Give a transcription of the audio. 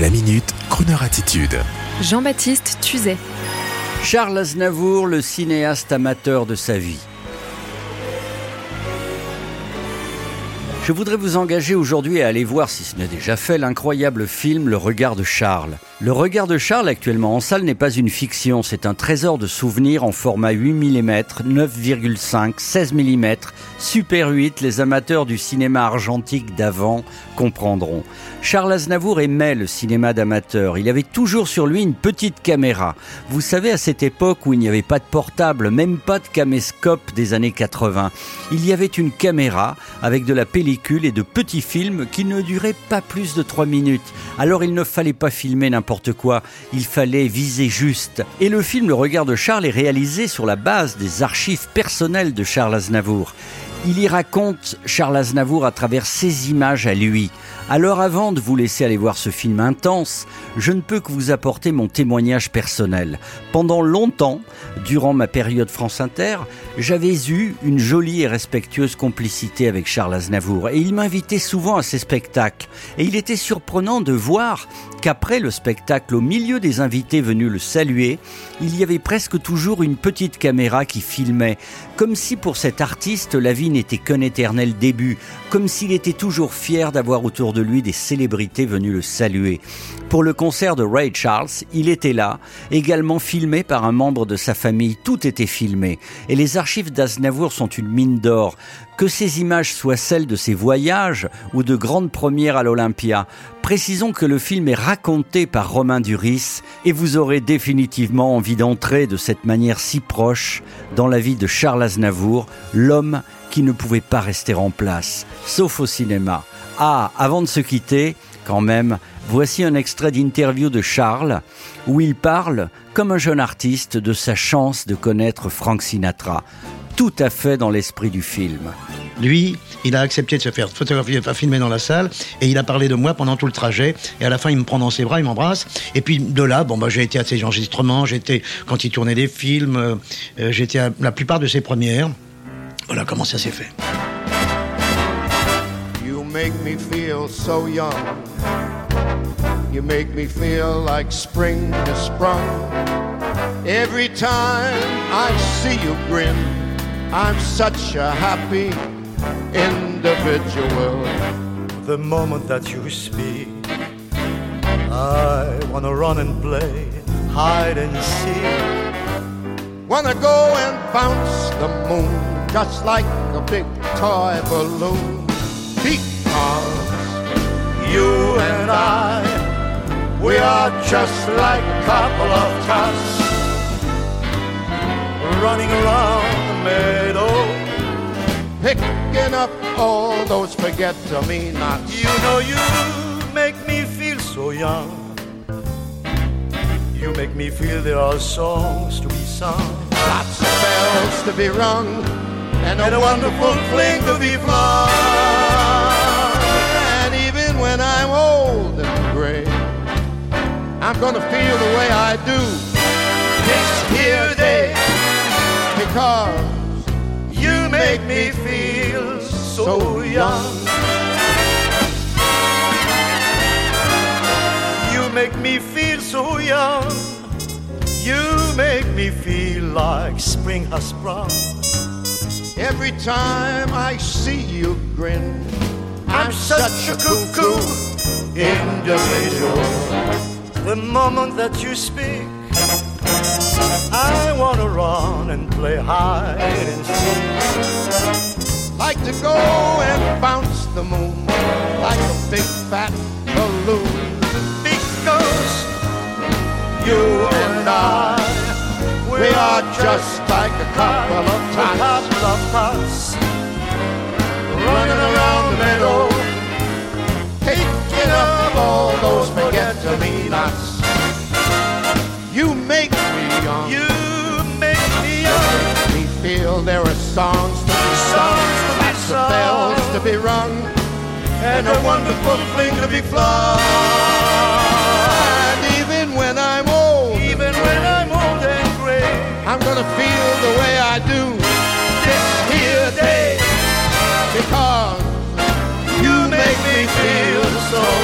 La minute, Kroneur attitude. Jean-Baptiste Tuzet. Charles Aznavour, le cinéaste amateur de sa vie. Je voudrais vous engager aujourd'hui à aller voir, si ce n'est déjà fait, l'incroyable film Le Regard de Charles. Le Regard de Charles, actuellement en salle, n'est pas une fiction, c'est un trésor de souvenirs en format 8 mm, 9,5, 16 mm, Super 8, les amateurs du cinéma argentique d'avant comprendront. Charles Aznavour aimait le cinéma d'amateur, il avait toujours sur lui une petite caméra. Vous savez, à cette époque où il n'y avait pas de portable, même pas de caméscope des années 80, il y avait une caméra avec de la pellicule et de petits films qui ne duraient pas plus de 3 minutes. Alors il ne fallait pas filmer n'importe quoi, il fallait viser juste. Et le film Le regard de Charles est réalisé sur la base des archives personnelles de Charles Aznavour. Il y raconte Charles Aznavour à travers ses images à lui. Alors avant de vous laisser aller voir ce film intense, je ne peux que vous apporter mon témoignage personnel. Pendant longtemps, durant ma période France Inter, j'avais eu une jolie et respectueuse complicité avec Charles Aznavour et il m'invitait souvent à ses spectacles. Et il était surprenant de voir qu'après le spectacle, au milieu des invités venus le saluer, il y avait presque toujours une petite caméra qui filmait, comme si pour cet artiste la vie n'était qu'un éternel début, comme s'il était toujours fier d'avoir autour de lui des célébrités venues le saluer. Pour le concert de Ray Charles, il était là, également filmé par un membre de sa famille. Tout était filmé. Et les archives d'Aznavour sont une mine d'or. Que ces images soient celles de ses voyages ou de grandes premières à l'Olympia, précisons que le film est raconté par Romain Duris et vous aurez définitivement envie d'entrer de cette manière si proche dans la vie de Charles Aznavour, l'homme qui ne pouvait pas rester en place, sauf au cinéma. Ah, avant de se quitter, quand même, voici un extrait d'interview de Charles où il parle, comme un jeune artiste, de sa chance de connaître Frank Sinatra. Tout à fait dans l'esprit du film. Lui, il a accepté de se faire photographier, pas filmer dans la salle, et il a parlé de moi pendant tout le trajet. Et à la fin, il me prend dans ses bras, il m'embrasse. Et puis de là, bon, bah, j'ai été à ses enregistrements, j'étais quand il tournait des films, euh, j'étais à la plupart de ses premières. Voilà comment ça s'est fait. make me feel so young. You make me feel like spring has sprung. Every time I see you grin, I'm such a happy individual. The moment that you speak, I wanna run and play hide and seek. Wanna go and bounce the moon just like a big toy balloon. Because you and I, we are just like a couple of tots running around picking up all those forget-me-nots. You know you make me feel so young. You make me feel there are songs to be sung, lots of bells to be rung, and a, and a wonderful fling to be flung. And even when I'm old and gray, I'm gonna feel the way I do this here day because you make me feel so young. You make me feel so young. You make me feel like spring has sprung. Every time I see you grin, I'm such a cuckoo individual. The major The moment that you speak, I wanna run and play hide and seek. Like to go and bounce the moon like a big fat balloon. Because you and I, We are just like a couple of tots couple of tots running around the meadow, picking up all those forget-me-nots. You make me young. You make me young. We feel there are songs to be sung, Songs to be of bells to be rung, and a wonderful fling to be flung. and even when I'm old, Even when I'm old and gray, I'm gonna feel the way I do this here day, because you make me feel so.